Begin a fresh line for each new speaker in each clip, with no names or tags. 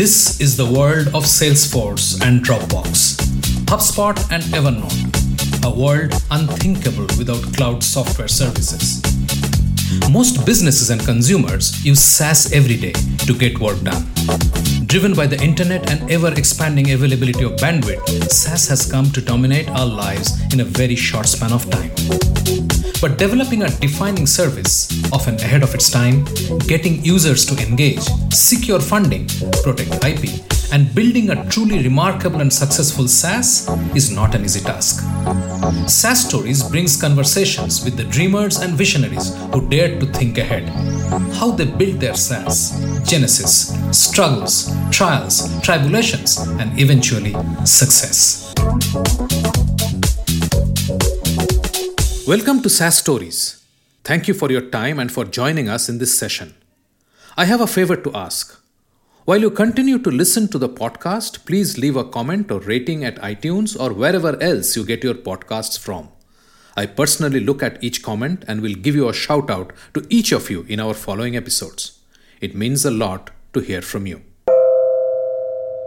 This is the world of Salesforce and Dropbox, HubSpot and Evernote, a world unthinkable without cloud software services. Most businesses and consumers use SaaS every day to get work done. Driven by the internet and ever expanding availability of bandwidth, SaaS has come to dominate our lives in a very short span of time. But developing a defining service, often ahead of its time, getting users to engage, secure funding, protect IP, and building a truly remarkable and successful SaaS is not an easy task. SaaS Stories brings conversations with the dreamers and visionaries who dared to think ahead. How they built their SaaS, genesis, struggles, trials, tribulations, and eventually success. Welcome to SaaS Stories. Thank you for your time and for joining us in this session. I have a favor to ask. While you continue to listen to the podcast, please leave a comment or rating at iTunes or wherever else you get your podcasts from. I personally look at each comment and will give you a shout out to each of you in our following episodes. It means a lot to hear from you.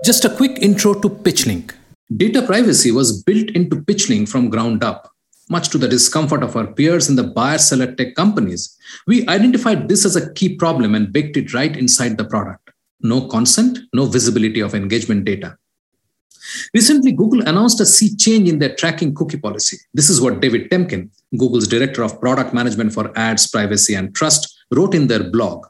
Just a quick intro to PitchLink. Data privacy was built into PitchLink from ground up. Much to the discomfort of our peers in the buyer seller tech companies, we identified this as a key problem and baked it right inside the product no consent, no visibility of engagement data. Recently, Google announced a sea change in their tracking cookie policy. This is what David Temkin, Google's director of product management for ads, privacy, and trust, wrote in their blog.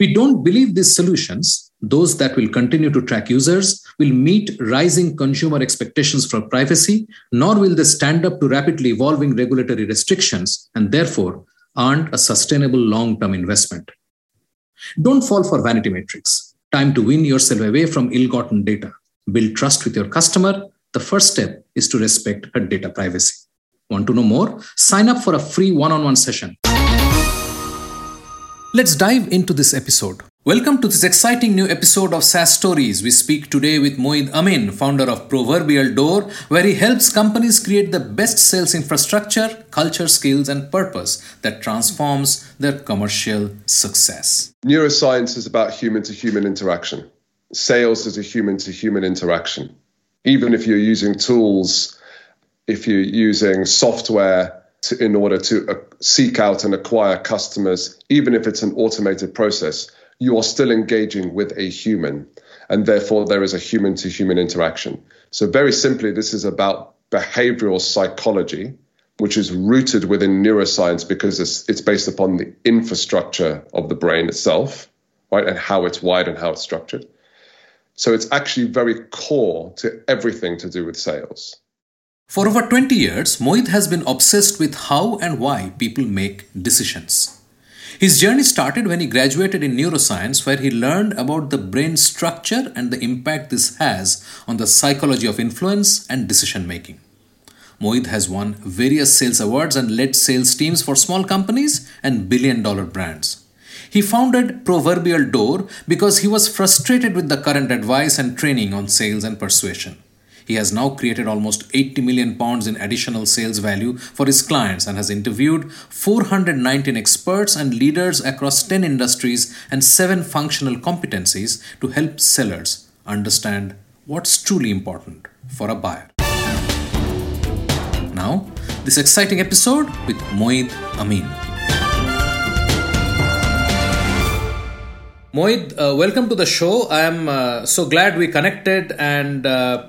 We don't believe these solutions, those that will continue to track users, will meet rising consumer expectations for privacy, nor will they stand up to rapidly evolving regulatory restrictions and therefore aren't a sustainable long term investment. Don't fall for vanity metrics. Time to win yourself away from ill gotten data. Build trust with your customer. The first step is to respect her data privacy. Want to know more? Sign up for a free one on one session. Let's dive into this episode. Welcome to this exciting new episode of SaaS Stories. We speak today with Moeed Amin, founder of Proverbial Door, where he helps companies create the best sales infrastructure, culture, skills, and purpose that transforms their commercial success.
Neuroscience is about human to human interaction. Sales is a human to human interaction. Even if you're using tools, if you're using software, to, in order to uh, seek out and acquire customers, even if it's an automated process, you are still engaging with a human. And therefore, there is a human to human interaction. So, very simply, this is about behavioral psychology, which is rooted within neuroscience because it's, it's based upon the infrastructure of the brain itself, right, and how it's wired and how it's structured. So, it's actually very core to everything to do with sales.
For over 20 years, Moeed has been obsessed with how and why people make decisions. His journey started when he graduated in neuroscience, where he learned about the brain structure and the impact this has on the psychology of influence and decision making. Moeed has won various sales awards and led sales teams for small companies and billion dollar brands. He founded Proverbial Door because he was frustrated with the current advice and training on sales and persuasion. He has now created almost 80 million pounds in additional sales value for his clients and has interviewed 419 experts and leaders across 10 industries and 7 functional competencies to help sellers understand what's truly important for a buyer. Now, this exciting episode with Moeed Amin. Moeed, uh, welcome to the show. I am uh, so glad we connected and uh,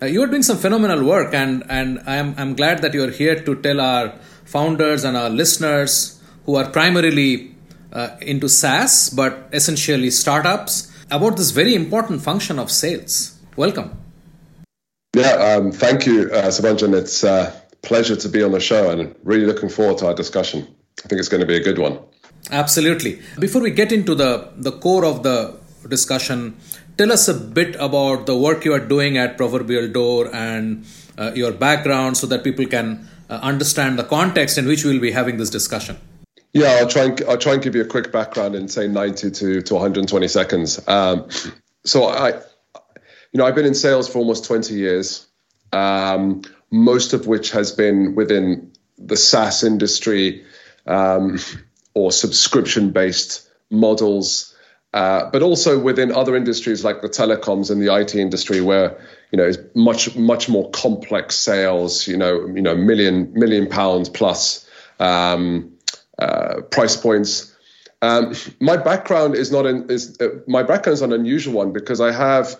uh, you are doing some phenomenal work, and and I'm I'm glad that you are here to tell our founders and our listeners who are primarily uh, into SaaS but essentially startups about this very important function of sales. Welcome.
Yeah, um, thank you, uh, Sabanjan. It's a uh, pleasure to be on the show, and really looking forward to our discussion. I think it's going to be a good one.
Absolutely. Before we get into the the core of the discussion, tell us a bit about the work you are doing at Proverbial Door and uh, your background so that people can uh, understand the context in which we'll be having this discussion.
Yeah, I'll try and I'll try and give you a quick background in say 90 to, to 120 seconds. Um, so I, you know, I've been in sales for almost 20 years, um, most of which has been within the SaaS industry um, or subscription-based models Uh, but also within other industries like the telecoms and the IT industry, where you know it's much much more complex sales. You know, you know, million million pounds plus um, uh, price points. Um, my background is not in, is uh, my background is an unusual one because I have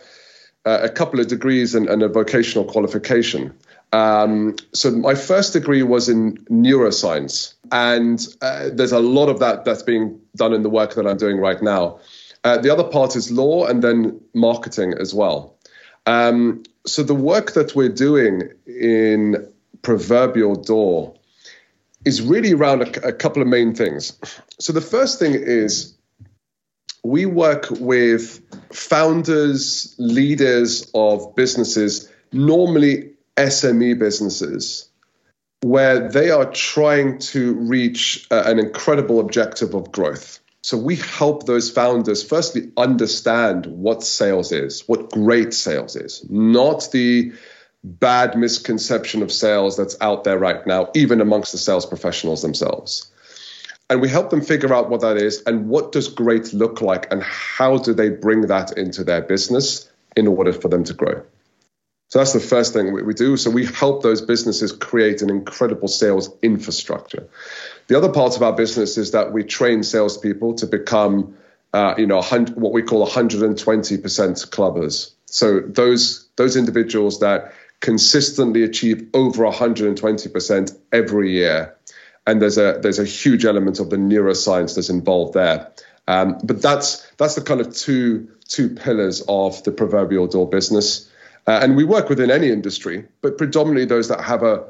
uh, a couple of degrees and, and a vocational qualification. Um, so my first degree was in neuroscience, and uh, there's a lot of that that's being done in the work that I'm doing right now. Uh, the other part is law and then marketing as well. Um, so the work that we're doing in Proverbial Door is really around a, a couple of main things. So the first thing is we work with founders, leaders of businesses, normally SME businesses, where they are trying to reach uh, an incredible objective of growth. So we help those founders firstly understand what sales is, what great sales is, not the bad misconception of sales that's out there right now, even amongst the sales professionals themselves. And we help them figure out what that is and what does great look like and how do they bring that into their business in order for them to grow. So that's the first thing we do. So we help those businesses create an incredible sales infrastructure. The other part of our business is that we train salespeople to become, uh, you know, what we call 120% clubbers. So those those individuals that consistently achieve over 120% every year, and there's a there's a huge element of the neuroscience that's involved there. Um, but that's that's the kind of two two pillars of the proverbial door business. Uh, and we work within any industry, but predominantly those that have a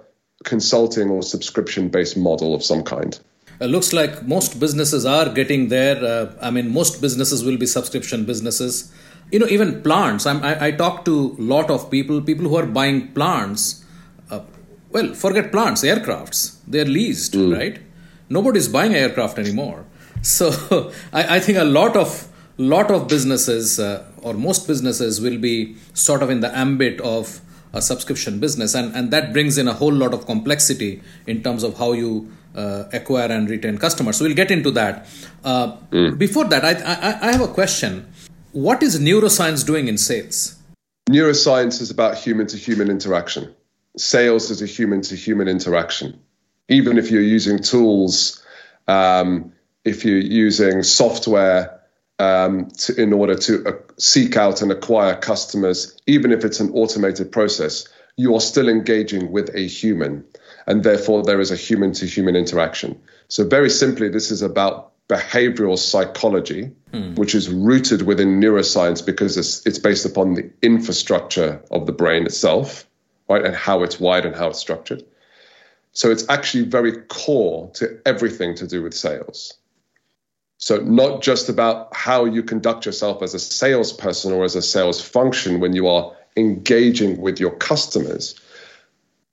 consulting or subscription based model of some kind.
It looks like most businesses are getting there. Uh, I mean, most businesses will be subscription businesses. You know, even plants. I'm, I, I talk to a lot of people, people who are buying plants. Uh, well, forget plants, aircrafts. They're leased, mm. right? Nobody's buying aircraft anymore. So I, I think a lot of lot of businesses uh, or most businesses will be sort of in the ambit of a subscription business. And, and that brings in a whole lot of complexity in terms of how you uh, acquire and retain customers. So we'll get into that. Uh, mm. before that I, I, I have a question. What is neuroscience doing in sales?
Neuroscience is about human to human interaction. Sales is a human to human interaction. Even if you're using tools um, if you're using software um, to, in order to uh, seek out and acquire customers, even if it's an automated process, you are still engaging with a human. And therefore, there is a human to human interaction. So, very simply, this is about behavioral psychology, mm. which is rooted within neuroscience because it's, it's based upon the infrastructure of the brain itself, right, and how it's wired and how it's structured. So, it's actually very core to everything to do with sales. So, not just about how you conduct yourself as a salesperson or as a sales function when you are engaging with your customers,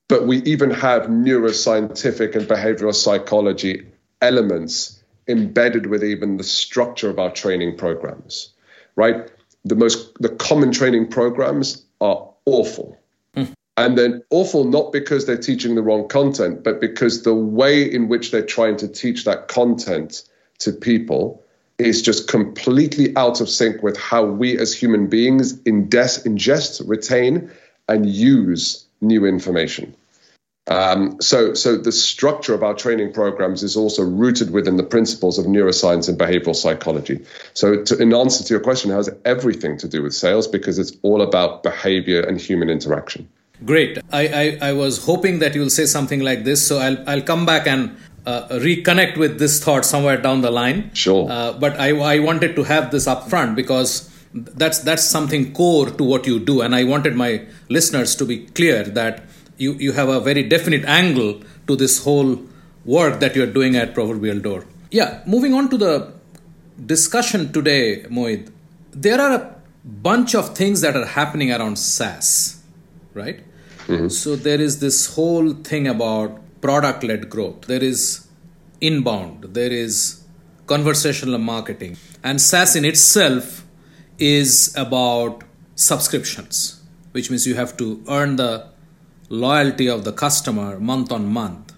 but we even have neuroscientific and behavioral psychology elements embedded with even the structure of our training programs, right? The most, the common training programs are awful. Mm. And then awful not because they're teaching the wrong content, but because the way in which they're trying to teach that content to people is just completely out of sync with how we as human beings ingest, retain, and use new information. Um, so, so the structure of our training programs is also rooted within the principles of neuroscience and behavioral psychology. So, to, in answer to your question, it has everything to do with sales because it's all about behavior and human interaction.
Great. I, I, I was hoping that you'll say something like this, so I'll, I'll come back and uh, reconnect with this thought somewhere down the line.
Sure.
Uh, but I, I wanted to have this up front because that's that's something core to what you do, and I wanted my listeners to be clear that you you have a very definite angle to this whole work that you're doing at Proverbial Door. Yeah. Moving on to the discussion today, Mohit. There are a bunch of things that are happening around SaaS, right? Mm-hmm. So there is this whole thing about product led growth, there is inbound, there is conversational marketing. And SaaS in itself is about subscriptions, which means you have to earn the loyalty of the customer month on month.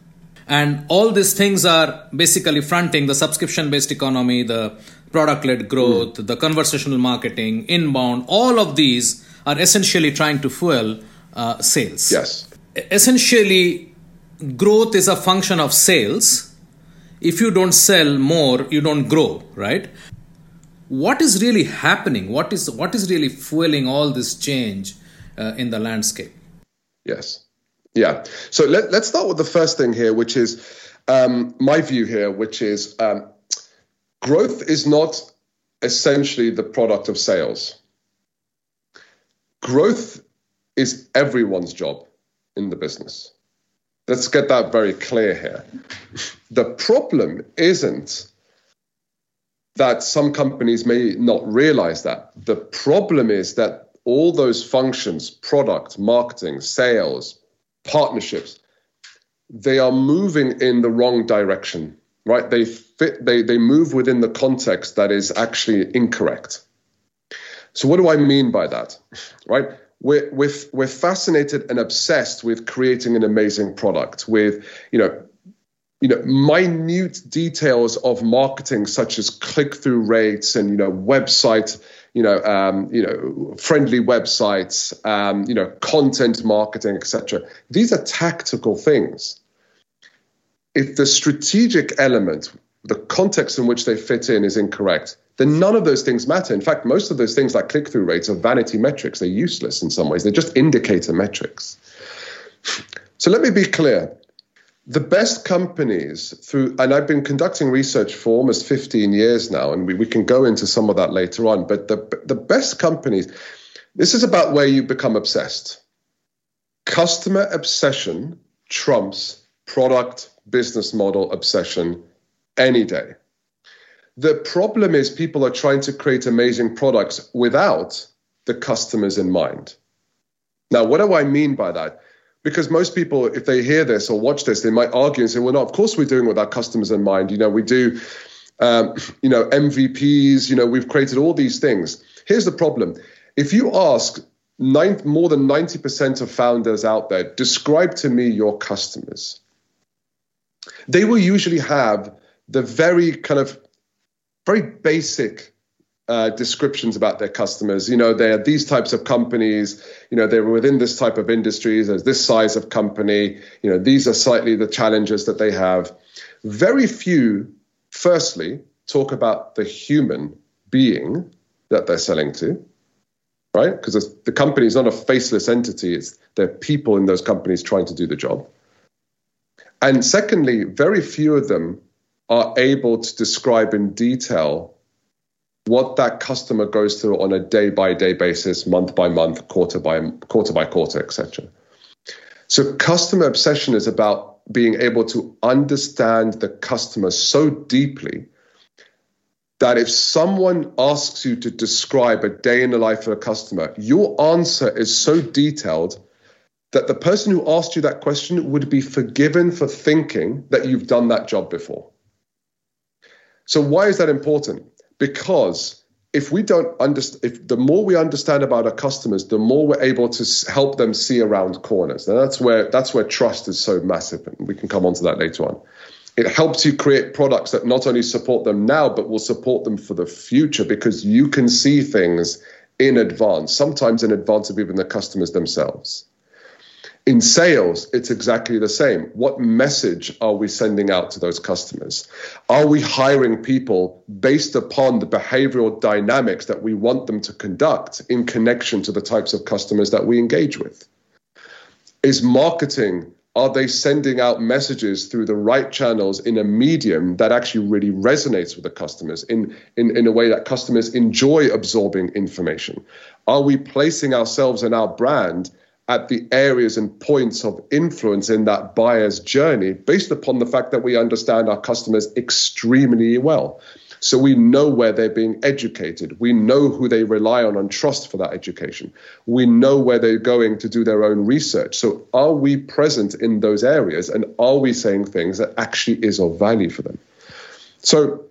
And all these things are basically fronting the subscription based economy, the product led growth, mm. the conversational marketing, inbound, all of these are essentially trying to fuel uh, sales.
Yes.
Essentially, growth is a function of sales. If you don't sell more, you don't grow, right? What is really happening? What is what is really fueling all this change uh, in the landscape?
Yes. Yeah. So let, us start with the first thing here, which is um, my view here, which is um, growth is not essentially the product of sales. Growth is everyone's job in the business. Let's get that very clear here. The problem isn't that some companies may not realize that. The problem is that all those functions product, marketing, sales, partnerships they are moving in the wrong direction right they fit they they move within the context that is actually incorrect so what do i mean by that right we're, we're, we're fascinated and obsessed with creating an amazing product with you know you know minute details of marketing such as click-through rates and you know website you know, um, you know, friendly websites, um, you know, content marketing, etc. These are tactical things. If the strategic element, the context in which they fit in, is incorrect, then none of those things matter. In fact, most of those things like click-through rates are vanity metrics. They're useless in some ways. They're just indicator metrics. So let me be clear the best companies through and i've been conducting research for almost 15 years now and we, we can go into some of that later on but the, the best companies this is about where you become obsessed customer obsession trumps product business model obsession any day the problem is people are trying to create amazing products without the customers in mind now what do i mean by that because most people, if they hear this or watch this, they might argue and say, well, no, of course we're doing with our customers in mind. You know, we do, um, you know, MVPs, you know, we've created all these things. Here's the problem. If you ask nine, more than 90% of founders out there, describe to me your customers, they will usually have the very kind of very basic uh, descriptions about their customers. You know, they're these types of companies. You know, they're within this type of industries. There's this size of company. You know, these are slightly the challenges that they have. Very few, firstly, talk about the human being that they're selling to, right? Because the company is not a faceless entity. It's there are people in those companies trying to do the job. And secondly, very few of them are able to describe in detail what that customer goes through on a day by day basis, month by month, quarter by quarter by quarter, etc. So customer obsession is about being able to understand the customer so deeply that if someone asks you to describe a day in the life of a customer, your answer is so detailed that the person who asked you that question would be forgiven for thinking that you've done that job before. So why is that important? because if we don't understand, if the more we understand about our customers, the more we're able to help them see around corners. And that's where that's where trust is so massive, and we can come on to that later on. It helps you create products that not only support them now, but will support them for the future because you can see things in advance, sometimes in advance of even the customers themselves. In sales, it's exactly the same. What message are we sending out to those customers? Are we hiring people based upon the behavioral dynamics that we want them to conduct in connection to the types of customers that we engage with? Is marketing, are they sending out messages through the right channels in a medium that actually really resonates with the customers in, in, in a way that customers enjoy absorbing information? Are we placing ourselves and our brand at the areas and points of influence in that buyer's journey based upon the fact that we understand our customers extremely well. So we know where they're being educated. We know who they rely on and trust for that education. We know where they're going to do their own research. So are we present in those areas and are we saying things that actually is of value for them? So,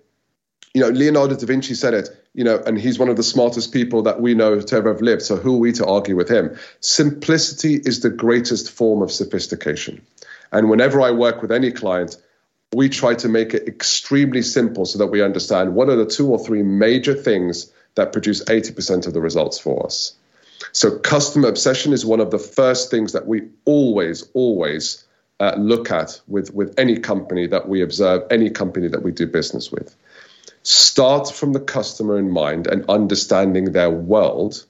you know, Leonardo da Vinci said it you know, and he's one of the smartest people that we know to ever have lived. So who are we to argue with him? Simplicity is the greatest form of sophistication. And whenever I work with any client, we try to make it extremely simple so that we understand what are the two or three major things that produce 80% of the results for us. So, customer obsession is one of the first things that we always, always uh, look at with, with any company that we observe, any company that we do business with. Start from the customer in mind and understanding their world.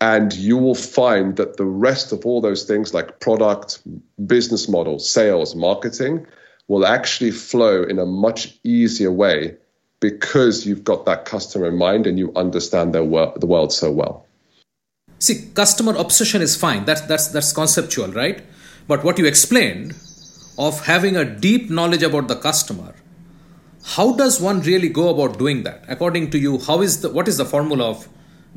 And you will find that the rest of all those things like product, business model, sales, marketing will actually flow in a much easier way because you've got that customer in mind and you understand their wor- the world so well.
See, customer obsession is fine. That's that's that's conceptual, right? But what you explained of having a deep knowledge about the customer, how does one really go about doing that? According to you, how is the what is the formula of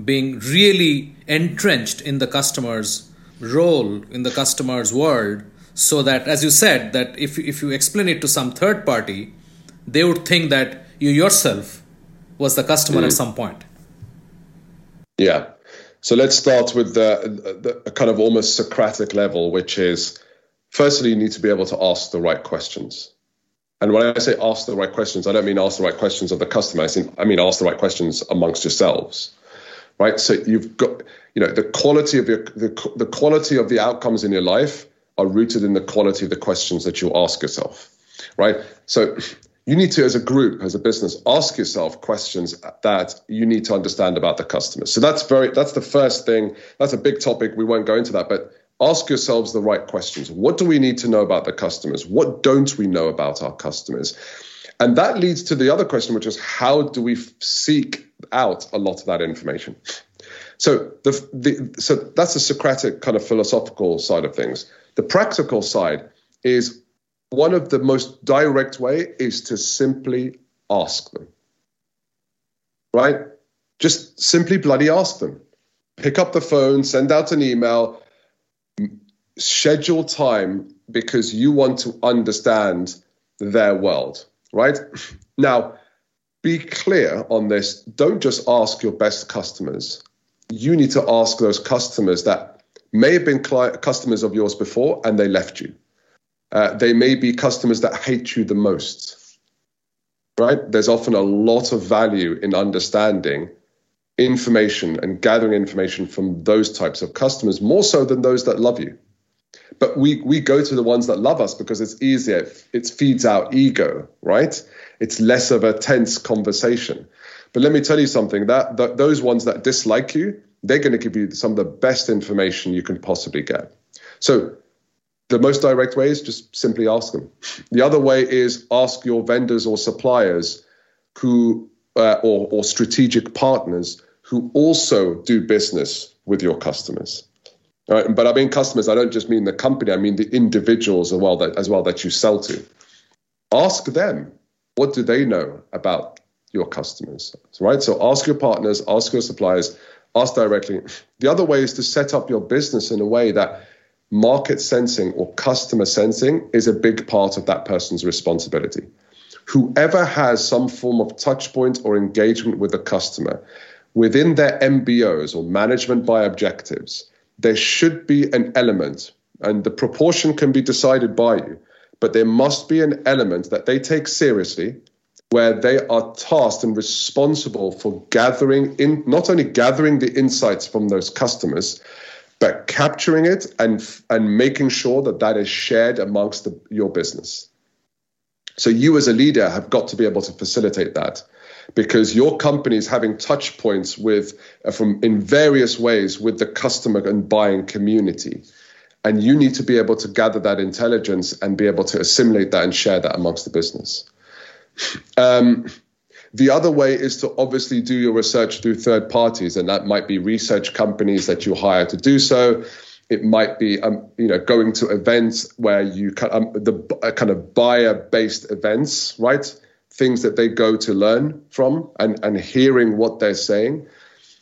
being really entrenched in the customer's role in the customer's world so that as you said that if if you explain it to some third party they would think that you yourself was the customer mm. at some point
yeah so let's start with the, the kind of almost Socratic level, which is firstly, you need to be able to ask the right questions. And when I say ask the right questions, I don't mean ask the right questions of the customer. I mean ask the right questions amongst yourselves, right? So you've got, you know, the quality of your the, the quality of the outcomes in your life are rooted in the quality of the questions that you ask yourself, right? So you need to, as a group, as a business, ask yourself questions that you need to understand about the customers. So that's very that's the first thing. That's a big topic. We won't go into that, but ask yourselves the right questions. What do we need to know about the customers? What don't we know about our customers? And that leads to the other question, which is how do we seek out a lot of that information? So the, the so that's the Socratic kind of philosophical side of things. The practical side is one of the most direct way is to simply ask them. Right? Just simply bloody ask them. Pick up the phone, send out an email, schedule time because you want to understand their world, right? Now, be clear on this. Don't just ask your best customers. You need to ask those customers that may have been customers of yours before and they left you. Uh, they may be customers that hate you the most. Right? There's often a lot of value in understanding information and gathering information from those types of customers more so than those that love you. But we we go to the ones that love us because it's easier. It, feeds our ego, right? It's less of a tense conversation. But let me tell you something: that, that those ones that dislike you, they're going to give you some of the best information you can possibly get. So the most direct way is just simply ask them. The other way is ask your vendors or suppliers who uh, or, or strategic partners who also do business with your customers. Right? But I mean customers. I don't just mean the company. I mean the individuals as well that as well that you sell to. Ask them what do they know about your customers. Right. So ask your partners, ask your suppliers, ask directly. The other way is to set up your business in a way that market sensing or customer sensing is a big part of that person's responsibility. Whoever has some form of touch point or engagement with the customer within their MBOs or management by objectives, there should be an element, and the proportion can be decided by you, but there must be an element that they take seriously where they are tasked and responsible for gathering in not only gathering the insights from those customers but capturing it and and making sure that that is shared amongst the, your business. So you as a leader have got to be able to facilitate that because your company is having touch points with uh, from in various ways with the customer and buying community and you need to be able to gather that intelligence and be able to assimilate that and share that amongst the business um, the other way is to obviously do your research through third parties, and that might be research companies that you hire to do so. It might be, um, you know, going to events where you um, the uh, kind of buyer-based events, right? Things that they go to learn from, and and hearing what they're saying.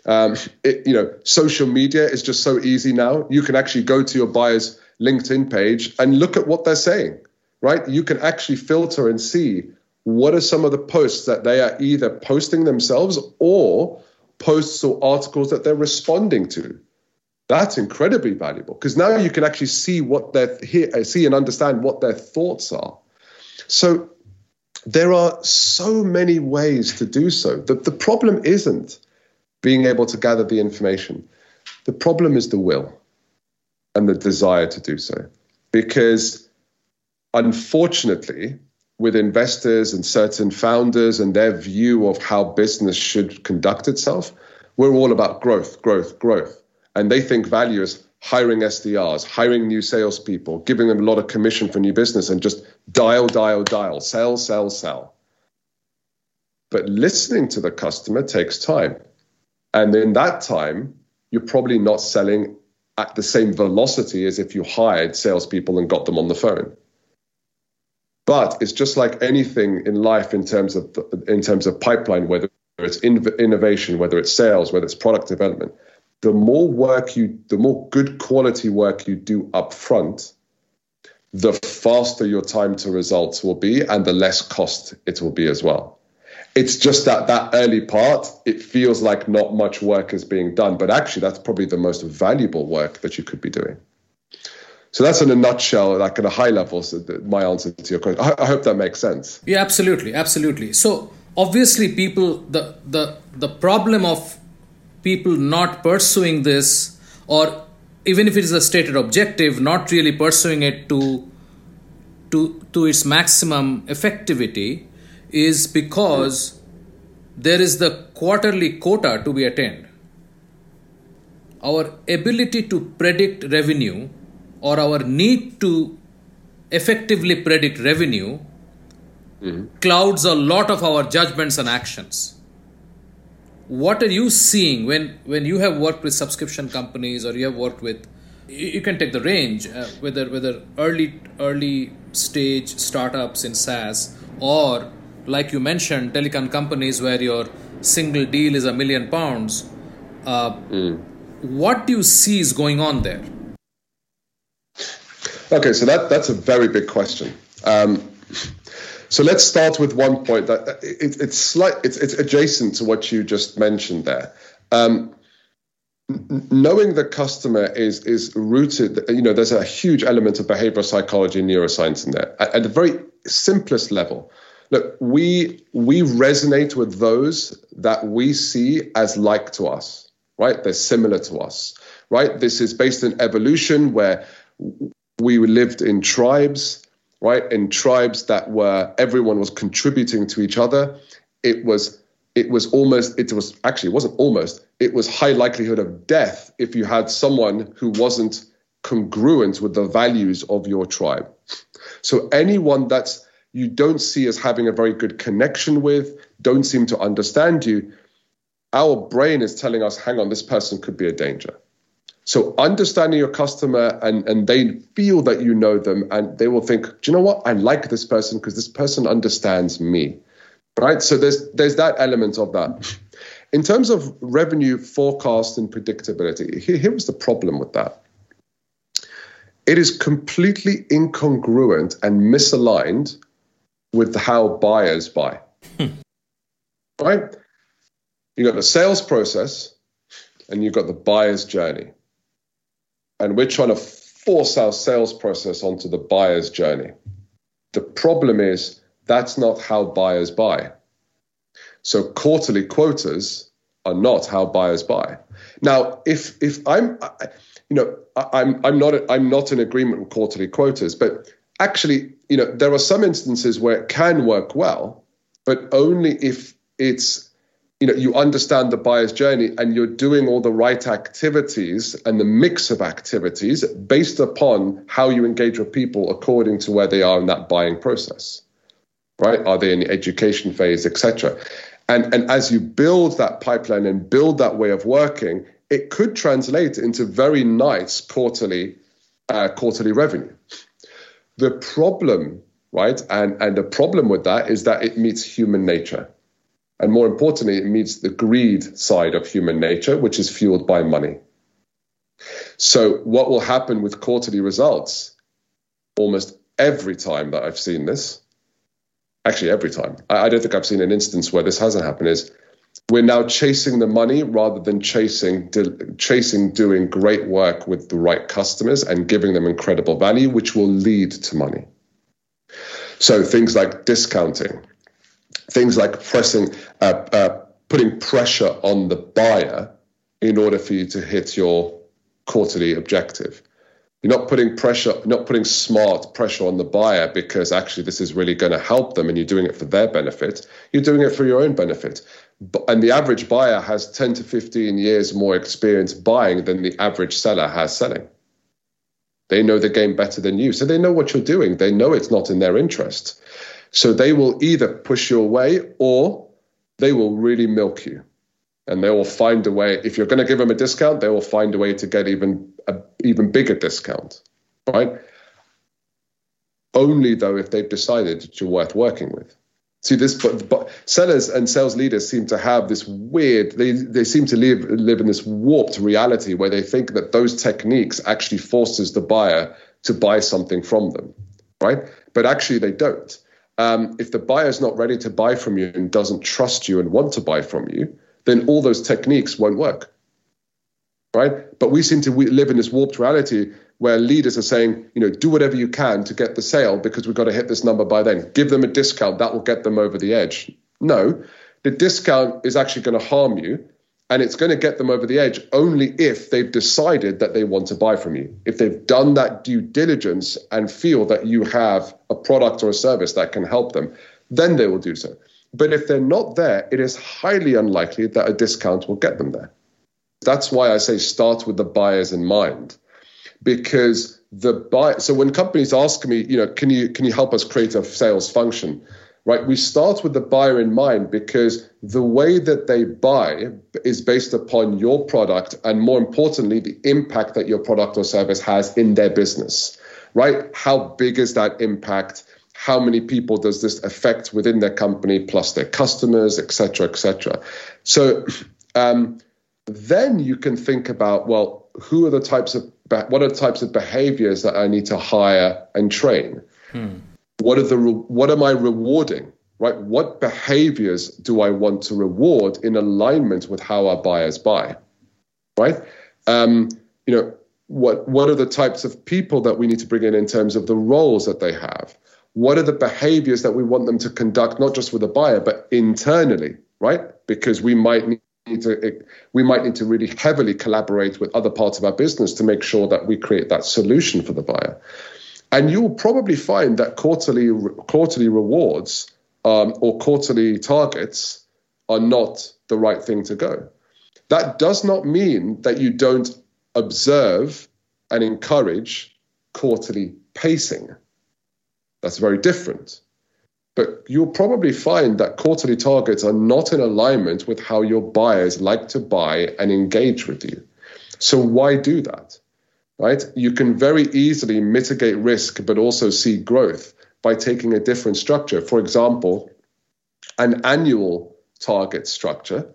Um, it, you know, social media is just so easy now. You can actually go to your buyer's LinkedIn page and look at what they're saying, right? You can actually filter and see what are some of the posts that they are either posting themselves or posts or articles that they're responding to that's incredibly valuable because now you can actually see what they're hear, see and understand what their thoughts are So there are so many ways to do so. The, the problem isn't being able to gather the information, the problem is the will and the desire to do so. Because unfortunately, with investors and certain founders and their view of how business should conduct itself, we're all about growth, growth, growth. And they think value is hiring SDRs, hiring new salespeople, giving them a lot of commission for new business, and just dial, dial, dial, sell, sell, sell. But listening to the customer takes time. And in that time, you're probably not selling at the same velocity as if you hired salespeople and got them on the phone. But it's just like anything in life in terms of in terms of pipeline, whether it's innovation, whether it's sales, whether it's product development. The more work you, the more good quality work you do up front, the faster your time to results will be, and the less cost it will be as well. It's just that that early part, it feels like not much work is being done, but actually that's probably the most valuable work that you could be doing. So that's in a nutshell, like at a high level, so my answer to your question. I, I hope that makes sense.
Yeah, absolutely, absolutely. So obviously, people, the the the problem of people not pursuing this, or even if it is a stated objective, not really pursuing it to to to its maximum effectivity, is because there is the quarterly quota to be attained. Our ability to predict revenue or our need to effectively predict revenue mm-hmm. clouds a lot of our judgments and actions what are you seeing when when you have worked with subscription companies or you have worked with you, you can take the range uh, whether whether early early stage startups in SaaS or like you mentioned telecom companies where your single deal is a million pounds uh, mm. what do you see is going on there
Okay, so that that's a very big question. Um, so let's start with one point that it, it's slight, it's it's adjacent to what you just mentioned there. Um, knowing the customer is is rooted. You know, there's a huge element of behavioral psychology and neuroscience in there. At, at the very simplest level, look, we we resonate with those that we see as like to us. Right, they're similar to us. Right, this is based in evolution where we lived in tribes, right? In tribes that were everyone was contributing to each other. It was it was almost it was actually it wasn't almost it was high likelihood of death if you had someone who wasn't congruent with the values of your tribe. So anyone that's you don't see as having a very good connection with, don't seem to understand you, our brain is telling us, hang on, this person could be a danger. So understanding your customer and, and they feel that you know them and they will think, do you know what? I like this person because this person understands me. Right. So there's there's that element of that. In terms of revenue forecast and predictability, here, here was the problem with that. It is completely incongruent and misaligned with how buyers buy. Hmm. right? You've got the sales process and you've got the buyer's journey and we're trying to force our sales process onto the buyer's journey. The problem is that's not how buyers buy. So quarterly quotas are not how buyers buy. Now, if if I'm, you know, I'm I'm not I'm not in agreement with quarterly quotas, but actually, you know, there are some instances where it can work well, but only if it's you know you understand the buyer's journey and you're doing all the right activities and the mix of activities based upon how you engage with people according to where they are in that buying process right? Are they in the education phase etc and and as you build that pipeline and build that way of working it could translate into very nice quarterly uh, quarterly revenue. The problem right and and the problem with that is that it meets human nature and more importantly, it meets the greed side of human nature, which is fueled by money. So, what will happen with quarterly results? Almost every time that I've seen this, actually, every time, I, don't think I've seen an instance where this hasn't happened, is we're now chasing the money rather than chasing chasing doing great work with the right customers and giving them incredible value which will lead to money So things like discounting, things like pressing, uh, uh, putting pressure on the buyer in order for you to hit your quarterly objective. You're not putting pressure, not putting smart pressure on the buyer because actually this is really going to help them and you're doing it for their benefit. You're doing it for your own benefit. And the average buyer has 10 to 15 years more experience buying than the average seller has selling. They know the game better than you. So they know what you're doing. They know it's not in their interest. So they will either push you away or they will really milk you and they will find a way. If you're going to give them a discount, they will find a way to get even a even bigger discount, right? Only though if they've decided that you're worth working with. See this, but, but sellers and sales leaders seem to have this weird. They they seem to live live in this warped reality where they think that those techniques actually forces the buyer to buy something from them, right? But actually they don't. Um, if the buyer is not ready to buy from you and doesn't trust you and want to buy from you, then all those techniques won't work. Right? But we seem to live in this warped reality where leaders are saying, you know, do whatever you can to get the sale because we've got to hit this number by then. Give them a discount, that will get them over the edge. No, the discount is actually going to harm you and it's going to get them over the edge only if they've decided that they want to buy from you. If they've done that due diligence and feel that you have a product or a service that can help them, then they will do so. But if they're not there, it is highly unlikely that a discount will get them there. That's why I say start with the buyers in mind. Because the buy so when companies ask me, you know, can you can you help us create a sales function? Right? We start with the buyer in mind because the way that they buy is based upon your product and more importantly, the impact that your product or service has in their business. Right? How big is that impact? how many people does this affect within their company plus their customers et cetera et cetera so um, then you can think about well who are the types of what are the types of behaviors that i need to hire and train hmm. What are the what am i rewarding right what behaviors do i want to reward in alignment with how our buyers buy right um, you know what what are the types of people that we need to bring in in terms of the roles that they have what are the behaviors that we want them to conduct, not just with the buyer, but internally, right? Because we might need to we might need to really heavily collaborate with other parts of our business to make sure that we create that solution for the buyer. And you will probably find that quarterly quarterly rewards um, or quarterly targets are not the right thing to go. That does not mean that you don't observe and encourage quarterly pacing. That's very different. But you'll probably find that quarterly targets are not in alignment with how your buyers like to buy and engage with you. So why do that? Right? You can very easily mitigate risk but also see growth by taking a different structure. For example, an annual target structure,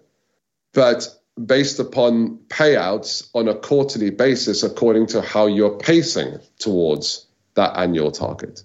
but based upon payouts on a quarterly basis according to how you're pacing towards that annual target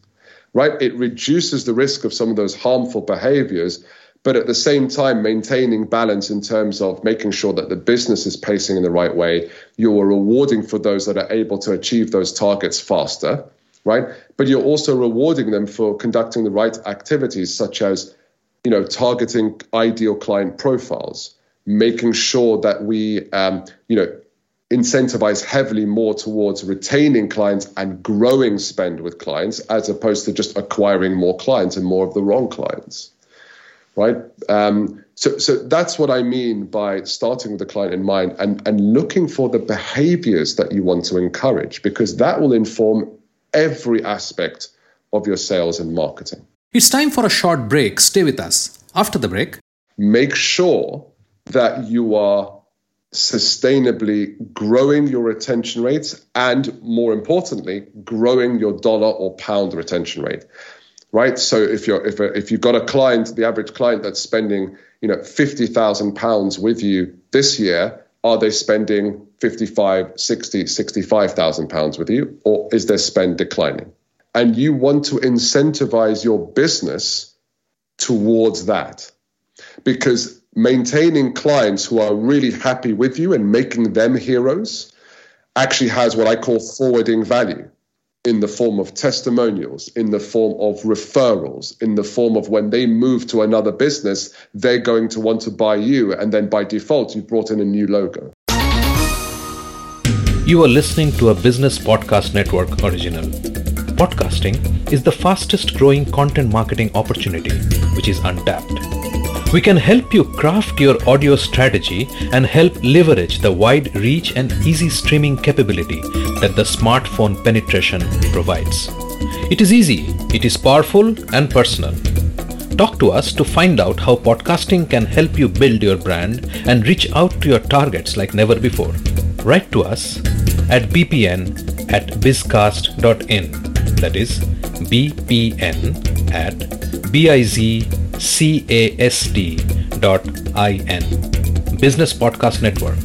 right? It reduces the risk of some of those harmful behaviors, but at the same time, maintaining balance in terms of making sure that the business is pacing in the right way. You're rewarding for those that are able to achieve those targets faster, right? But you're also rewarding them for conducting the right activities, such as, you know, targeting ideal client profiles, making sure that we, um, you know, incentivize heavily more towards retaining clients and growing spend with clients as opposed to just acquiring more clients and more of the wrong clients right? Um, so so that's what i mean by starting with the client in mind and and looking for the behaviors that you want to encourage because that will inform every aspect of your sales and marketing.
It's time for a short break. Stay with us. After the break
make sure that you are sustainably growing your retention rates and more importantly growing your dollar or pound retention rate right? So if you're if, if you've got a client the average client that's spending you know 50,000 pounds with you this year are they spending 55 60 65,000 pounds with you or is their spend declining? And you want to incentivize your business towards that. Because maintaining clients who are really happy with you and making them heroes actually has what I call forwarding value. In the form of testimonials, in the form of referrals, in the form of when they move to another business, they're going to want to buy you. And then by default, you've brought in a new logo.
You are listening to a Business Podcast Network original. Podcasting is the fastest growing content marketing opportunity, which is untapped. We can help you craft your audio strategy and help leverage the wide reach and easy streaming capability that the smartphone penetration provides. It is easy, it is powerful and personal. Talk to us to find out how podcasting can help you build your brand and reach out to your targets like never before. Write to us at bpn at bizcast.in. That is bpn at biz C-A-S-T.in. Business Podcast Network.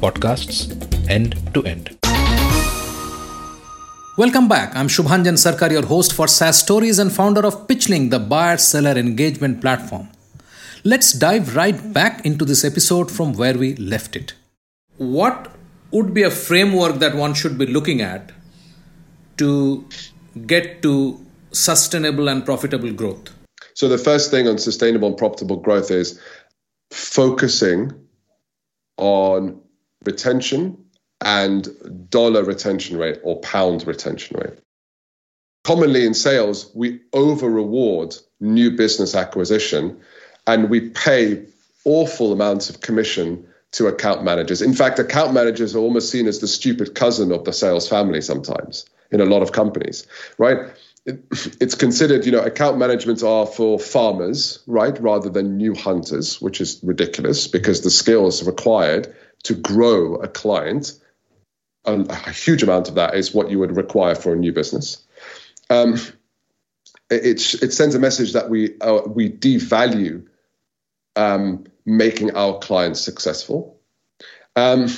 Podcasts end to end. Welcome back. I'm Shubhanjan Sarkar, your host for SaaS Stories and founder of Pitchlink, the buyer seller engagement platform. Let's dive right back into this episode from where we left it. What would be a framework that one should be looking at to get to sustainable and profitable growth?
So the first thing on sustainable and profitable growth is focusing on retention and dollar retention rate or pound retention rate. Commonly in sales, we over reward new business acquisition and we pay awful amounts of commission to account managers. In fact, account managers are almost seen as the stupid cousin of the sales family sometimes in a lot of companies, right? It's considered, you know, account management are for farmers, right, rather than new hunters, which is ridiculous because the skills required to grow a client, a, a huge amount of that is what you would require for a new business. Um, it, it sends a message that we uh, we devalue um, making our clients successful. Um,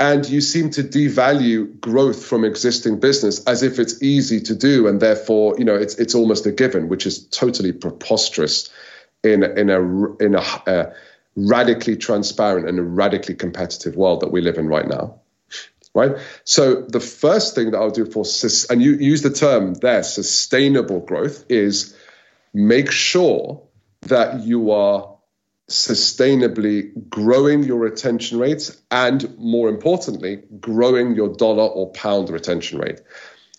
and you seem to devalue growth from existing business as if it's easy to do and therefore you know it's it's almost a given which is totally preposterous in in a in a, a radically transparent and a radically competitive world that we live in right now right? So the first thing that i'll do for and you use the term there sustainable growth is make sure that you are sustainably growing your retention rates and more importantly growing your dollar or pound retention rate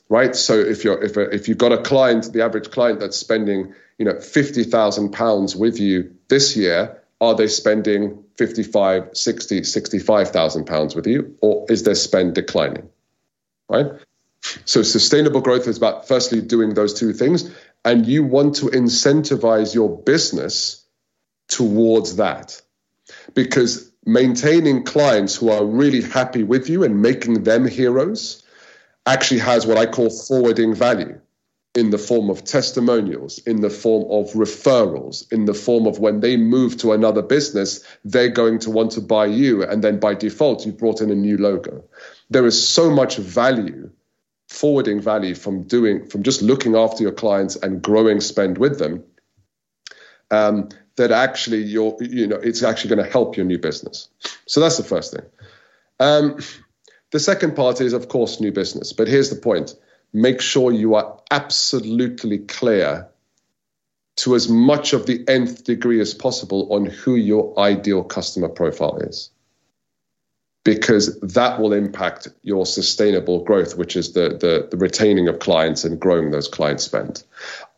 right? So if you're if, if you've got a client the average client that's spending you know 50,000 pounds with you this year are they spending 55 60 65,000 pounds with you or is their spend declining right? So sustainable growth is about firstly doing those two things and you want to incentivize your business towards that. Because maintaining clients who are really happy with you and making them heroes actually has what I call forwarding value in the form of testimonials, in the form of referrals, in the form of when they move to another business, they're going to want to buy you. And then by default, you've brought in a new logo. There is so much value, forwarding value from doing, from just looking after your clients and growing spend with them. Um, that actually you're, you know, it's actually going to help your new business. So that's the first thing. Um, the second part is, of course, new business. But here's the point make sure you are absolutely clear to as much of the nth degree as possible on who your ideal customer profile is. Because that will impact your sustainable growth, which is the, the, the retaining of clients and growing those client spend.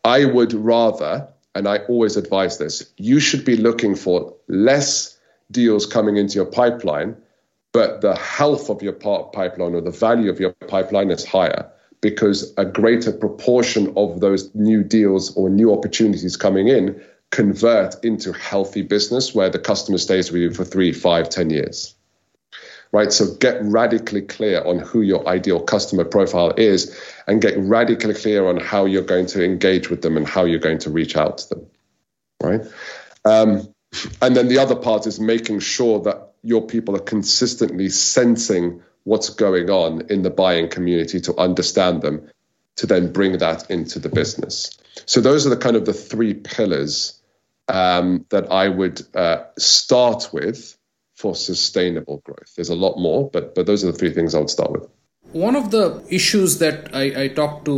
I would rather and I always advise this, you should be looking for less deals coming into your pipeline, but the health of your pipeline or the value of your pipeline is higher because a greater proportion of those new deals or new opportunities coming in convert into healthy business where the customer stays with you for three, five, ten years right? So get radically clear on who your ideal customer profile is and get radically clear on how you're going to engage with them and how you're going to reach out to them, right? Um, and then the other part is making sure that your people are consistently sensing what's going on in the buying community to understand them to then bring that into the business. So those are the kind of the three pillars um, that I would uh, start with for sustainable growth. There's a lot more, but but those are the three things I would start with.
one of the issues that I, I talk to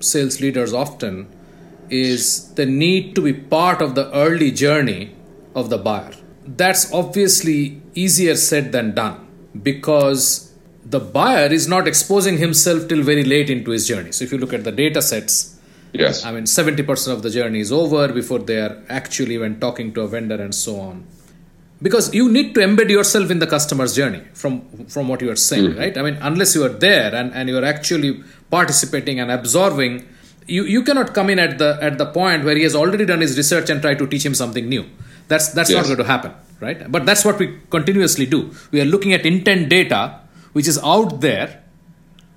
sales leaders often is the need to be part of the early journey of the buyer. That's obviously easier said than done because the buyer is not exposing himself till very late into his journey. So if you look at the data sets,
yes,
I mean 70% of the journey is over before they are actually when talking to a vendor and so on. Because you need to embed yourself in the customer's journey from from what you are saying, mm. right? I mean, unless you are there and, and you are actually participating and absorbing, you, you cannot come in at the at the point where he has already done his research and try to teach him something new. That's that's yes. not going to happen, right? But that's what we continuously do. We are looking at intent data, which is out there,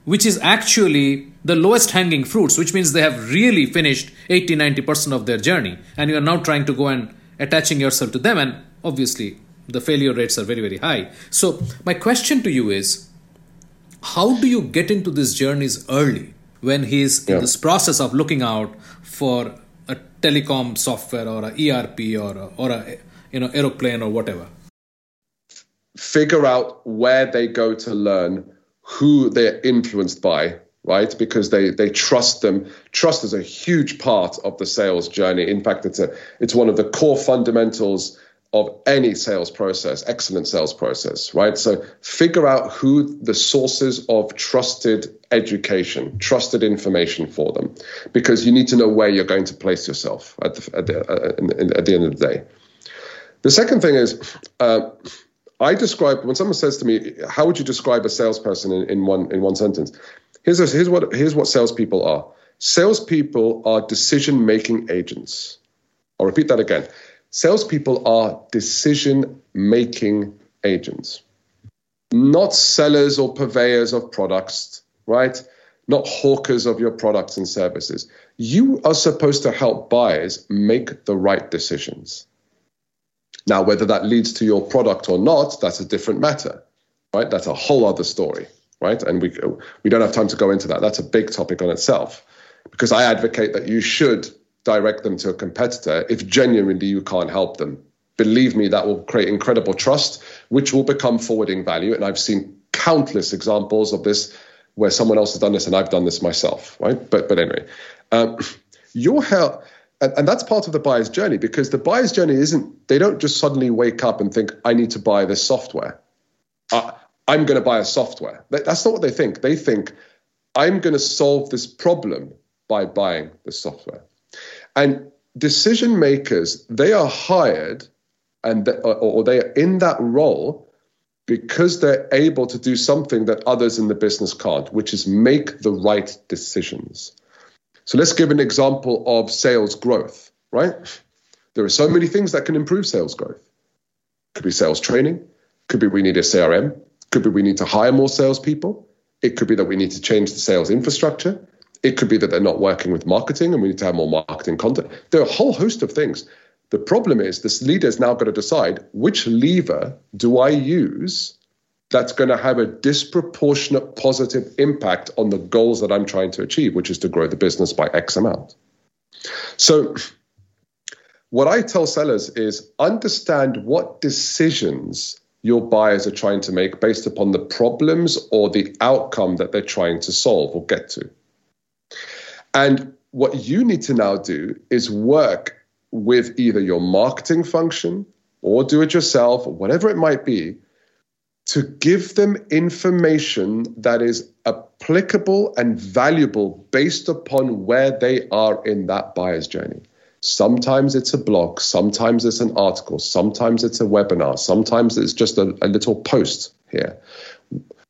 which is actually the lowest hanging fruits, which means they have really finished 80 90% of their journey, and you are now trying to go and attaching yourself to them, and obviously the failure rates are very very high. So my question to you is, how do you get into these journeys early when he's yeah. in this process of looking out for a telecom software or a ERP or a, or a you know aeroplane or whatever.
Figure out where they go to learn, who they're influenced by, right? Because they they trust them. Trust is a huge part of the sales journey. In fact, it's a it's one of the core fundamentals of any sales process, excellent sales process, right? So figure out who the sources of trusted education, trusted information for them, because you need to know where you're going to place yourself at the, at the, uh, at the end of the day. The second thing is, uh, I describe when someone says to me, "How would you describe a salesperson in, in one in one sentence?" Here's a, here's what here's what salespeople are. Salespeople are decision making agents. I'll repeat that again. Salespeople are decision making agents, not sellers or purveyors of products, right? Not hawkers of your products and services. You are supposed to help buyers make the right decisions. Now, whether that leads to your product or not, that's a different matter, right? That's a whole other story, right? And we we don't have time to go into that. That's a big topic on itself, because I advocate that you should direct them to a competitor if genuinely you can't help them. Believe me, that will create incredible trust, which will become forwarding value. And I've seen countless examples of this where someone else has done this and I've done this myself, right? But but anyway, um, your help. And, and that's part of the buyer's journey because the buyer's journey isn't, they don't just suddenly wake up and think, I need to buy this software. Uh, I'm going to buy a software. That's not what they think. They think, I'm going to solve this problem by buying the software. And decision makers, they are hired and or they are in that role because they're able to do something that others in the business can't, which is make the right decisions. So let's give an example of sales growth, right? There are so many things that can improve sales growth. Could be sales training, could be we need a CRM, could be we need to hire more salespeople, it could be that we need to change the sales infrastructure, it could be that they're not working with marketing and we need to have more marketing content. There are a whole host of things. The problem is this leader is now got to decide which lever do I use that's going to have a disproportionate positive impact on the goals that I'm trying to achieve, which is to grow the business by X amount. So, what I tell sellers is understand what decisions your buyers are trying to make based upon the problems or the outcome that they're trying to solve or get to. And what you need to now do is work with either your marketing function or do it yourself, or whatever it might be, to give them information that is applicable and valuable based upon where they are in that buyer's journey. Sometimes it's a blog, sometimes it's an article, sometimes it's a webinar, sometimes it's just a, a little post here.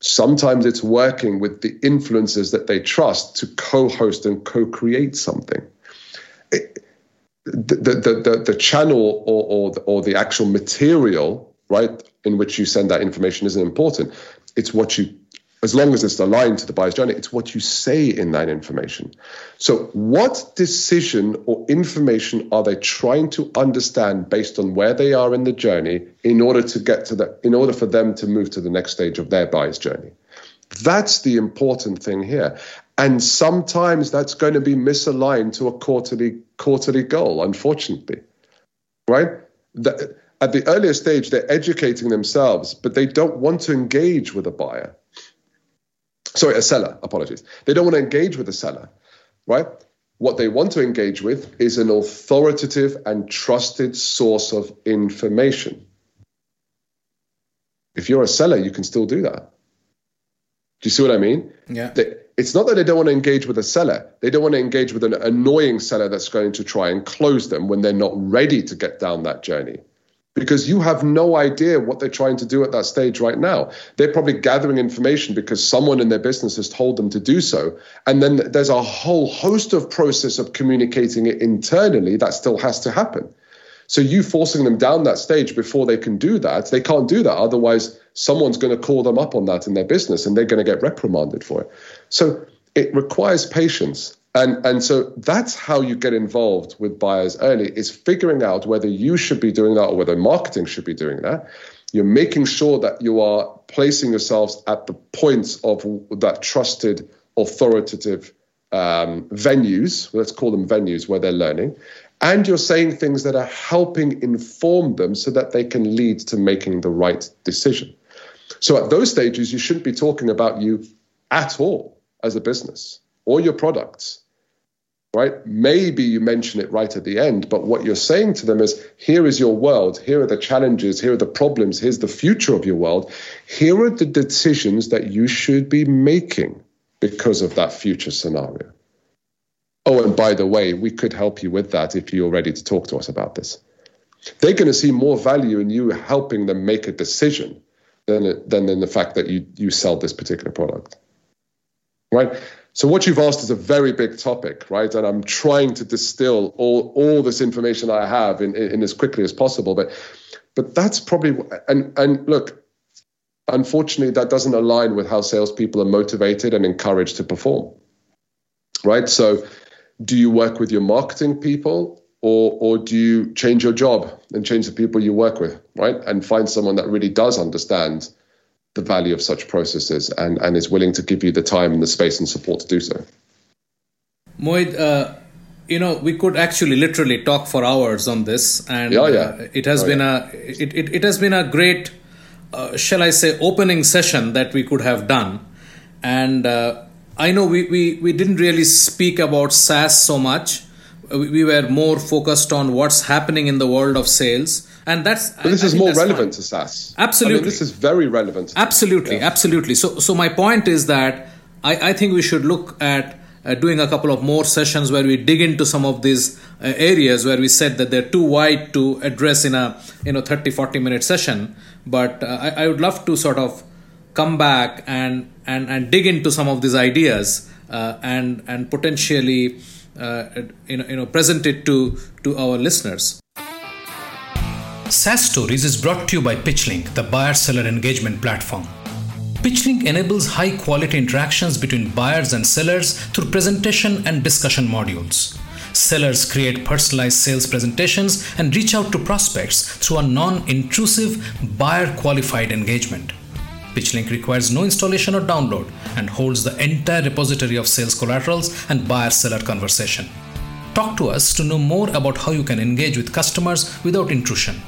Sometimes it's working with the influencers that they trust to co host and co create something. It, the, the, the, the, channel or, or, or the actual material, right, in which you send that information isn't important. It's what you as long as it's aligned to the buyer's journey, it's what you say in that information. So, what decision or information are they trying to understand based on where they are in the journey in order to get to the, in order for them to move to the next stage of their buyer's journey? That's the important thing here. And sometimes that's going to be misaligned to a quarterly quarterly goal, unfortunately. Right? The, at the earlier stage, they're educating themselves, but they don't want to engage with a buyer sorry, a seller, apologies. They don't want to engage with a seller, right? What they want to engage with is an authoritative and trusted source of information. If you're a seller, you can still do that. Do you see what I mean?
Yeah.
They, it's not that they don't want to engage with a seller. They don't want to engage with an annoying seller that's going to try and close them when they're not ready to get down that journey because you have no idea what they're trying to do at that stage right now. They're probably gathering information because someone in their business has told them to do so. And then there's a whole host of process of communicating it internally that still has to happen. So you forcing them down that stage before they can do that, they can't do that. Otherwise, someone's going to call them up on that in their business and they're going to get reprimanded for it. So it requires patience and and so that's how you get involved with buyers early is figuring out whether you should be doing that or whether marketing should be doing that. You're making sure that you are placing yourselves at the points of that trusted authoritative um, venues let's call them venues where they're learning and you're saying things that are helping inform them so that they can lead to making the right decision. So at those stages you shouldn't be talking about you at all as a business or your products right? Maybe you mention it right at the end, but what you're saying to them is here is your world, here are the challenges, here are the problems, here's the future of your world, here are the decisions that you should be making because of that future scenario. Oh, and by the way, we could help you with that if you're ready to talk to us about this. They're going to see more value in you helping them make a decision than, than in the fact that you, you sell this particular product. Right? So what you've asked is a very big topic, right? And I'm trying to distill all, all this information I have in, in, in as quickly as possible. But but that's probably and and look, unfortunately, that doesn't align with how salespeople are motivated and encouraged to perform. Right? So do you work with your marketing people or or do you change your job and change the people you work with, right? And find someone that really does understand the value of such processes and, and is willing to give you the time and the space and support to do so.
Mohit, uh, you know, we could actually literally talk for hours on this, and
yeah.
Uh, it has
oh,
been
yeah.
a it, it, it has been a great, uh, shall I say, opening session that we could have done, and uh, I know we, we we didn't really speak about SaaS so much. We, we were more focused on what's happening in the world of sales and that's
but this
I,
is
I
more relevant
fine.
to SaaS.
Absolutely,
I mean, this is very relevant.
absolutely,
yeah.
absolutely. So, so my point is that I, I think we should look at uh, doing a couple of more sessions where we dig into some of these uh, areas where we said that they're too wide to address in a you know 30 40 minute session but uh, I, I would love to sort of come back and and and dig into some of these ideas uh, and and potentially uh, you know you know present it to to our listeners SaaS Stories is brought to you by PitchLink, the buyer seller engagement platform. PitchLink enables high quality interactions between buyers and sellers through presentation and discussion modules. Sellers create personalized sales presentations and reach out to prospects through a non intrusive, buyer qualified engagement. PitchLink requires no installation or download and holds the entire repository of sales collaterals and buyer seller conversation. Talk to us to know more about how you can engage with customers without intrusion.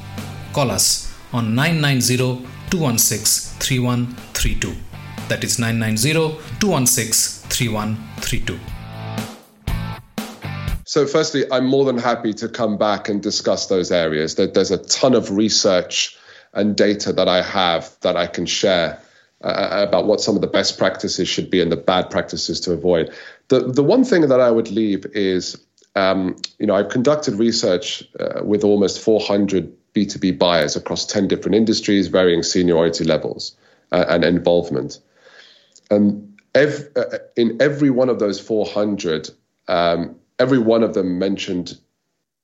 Call us on 990 216 3132. That is 990 216 3132.
So, firstly, I'm more than happy to come back and discuss those areas. There's a ton of research and data that I have that I can share uh, about what some of the best practices should be and the bad practices to avoid. The the one thing that I would leave is, um, you know, I've conducted research uh, with almost 400 B2B buyers across 10 different industries, varying seniority levels uh, and involvement. And ev- uh, in every one of those 400, um, every one of them mentioned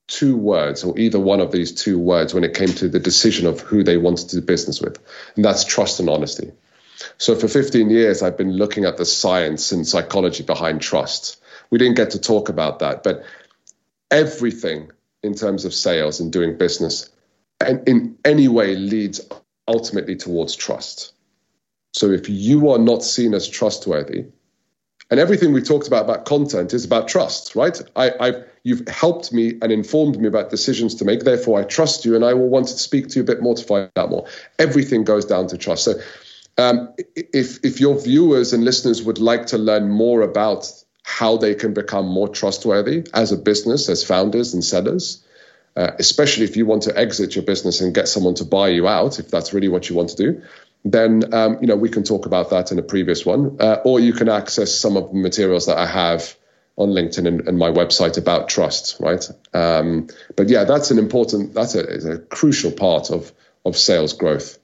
two words, or either one of these two words, when it came to the decision of who they wanted to do business with, and that's trust and honesty. So for 15 years, I've been looking at the science and psychology behind trust. We didn't get to talk about that, but everything in terms of sales and doing business and in any way leads ultimately towards trust. So if you are not seen as trustworthy, and everything we've talked about about content is about trust, right? I, I've you've helped me and informed me about decisions to make. Therefore, I trust you, and I will want to speak to you a bit more to find out more. Everything goes down to trust. So, Um, if if your viewers and listeners would like to learn more about how they can become more trustworthy as a business, as founders and sellers, uh, especially if you want to exit your business and get someone to buy you out, if that's really what you want to do, then um, you know we can talk about that in a previous one, uh, or you can access some of the materials that I have on LinkedIn and, and my website about trust, right? Um, but yeah, that's an important, that's a, a crucial part of of sales growth.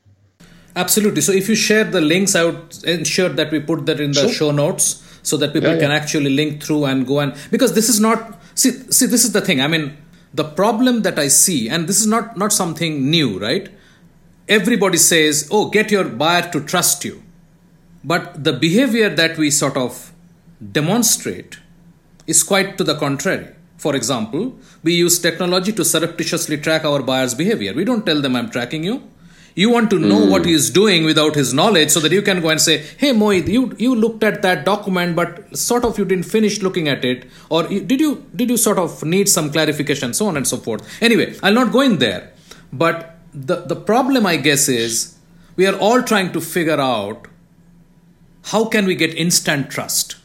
Absolutely. So if you share the links, I would ensure that we put that in the sure. show notes so that people yeah, can actually link through and go and because this is not see see this is the thing. I mean, the problem that I see, and this is not not something new, right? Everybody says, "Oh, get your buyer to trust you," but the behavior that we sort of demonstrate is quite to the contrary. For example, we use technology to surreptitiously track our buyer's behavior. We don't tell them I'm tracking you. You want to know mm. what he is doing without his knowledge so that you can go and say, hey, Mohit, you, you looked at that document, but sort of you didn't finish looking at it. Or did you, did you sort of need some clarification, so on and so forth. Anyway, I'll not go in there. But the, the problem, I guess, is we are all trying to figure out how can we get instant trust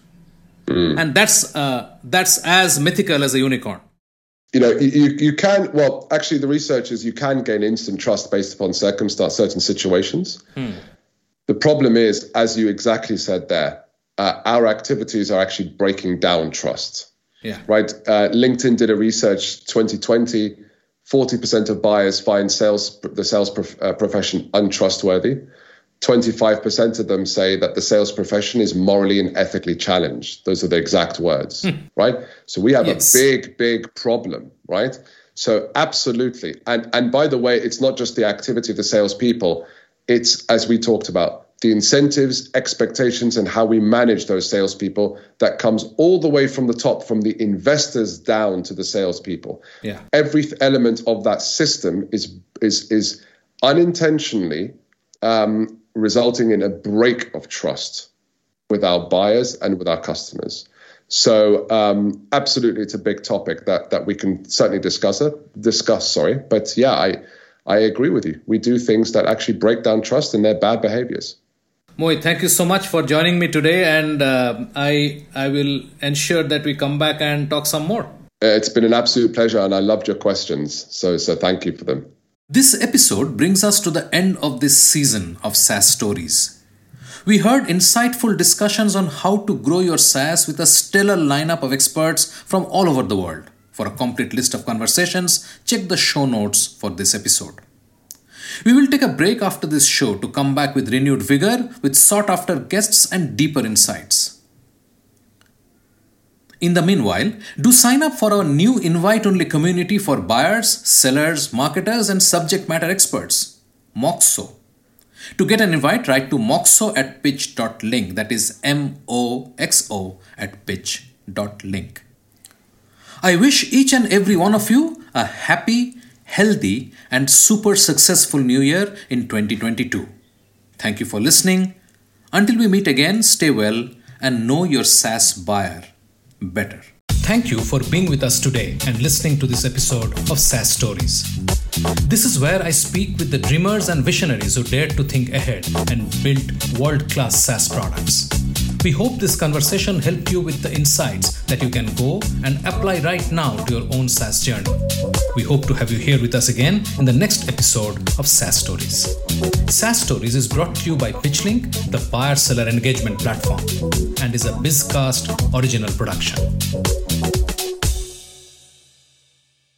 Mm. And that's uh, that's as mythical as a unicorn.
You know, you, you can, well, actually, the research is you can gain instant trust based upon circumstance, certain situations. Mm. The problem is, as you exactly said there, uh, our activities are actually breaking down trust.
Yeah.
Right. Uh, LinkedIn did a research 2020. 40% of buyers find sales the sales prof, uh, profession untrustworthy. 25% of them say that the sales profession is morally and ethically challenged. Those are the exact words, hmm. right? So we have yes. a big, big problem, right? So absolutely. And and by the way, it's not just the activity of the salespeople, it's as we talked about, the incentives, expectations, and how we manage those salespeople that comes all the way from the top, from the investors down to the salespeople.
Yeah.
Every element of that system is is is unintentionally um, resulting in a break of trust with our buyers and with our customers. So um, absolutely, it's a big topic that that we can certainly discuss. It, discuss, sorry, but yeah, I I agree with you. We do things that actually break down trust and they're bad behaviors.
Mohit, thank you so much for joining me today, and uh, I I will ensure that we come back and talk some more.
It's been an absolute pleasure, and I loved your questions. So so thank you for them.
This episode brings us to the end of this season of SaaS stories. We heard insightful discussions on how to grow your SaaS with a stellar lineup of experts from all over the world. For a complete list of conversations, check the show notes for this episode. We will take a break after this show to come back with renewed vigor, with sought after guests and deeper insights. In the meanwhile, do sign up for our new invite only community for buyers, sellers, marketers, and subject matter experts, Moxo. To get an invite, write to moxo at pitch.link. That is M O X O at pitch.link. I wish each and every one of you a happy, healthy, and super successful new year in 2022. Thank you for listening. Until we meet again, stay well and know your SaaS buyer better. Thank you for being with us today and listening to this episode of SaaS Stories. This is where I speak with the dreamers and visionaries who dared to think ahead and build world class SaaS products. We hope this conversation helped you with the insights that you can go and apply right now to your own SaaS journey. We hope to have you here with us again in the next episode of SaaS Stories. SaaS Stories is brought to you by PitchLink, the buyer seller engagement platform, and is a Bizcast original production.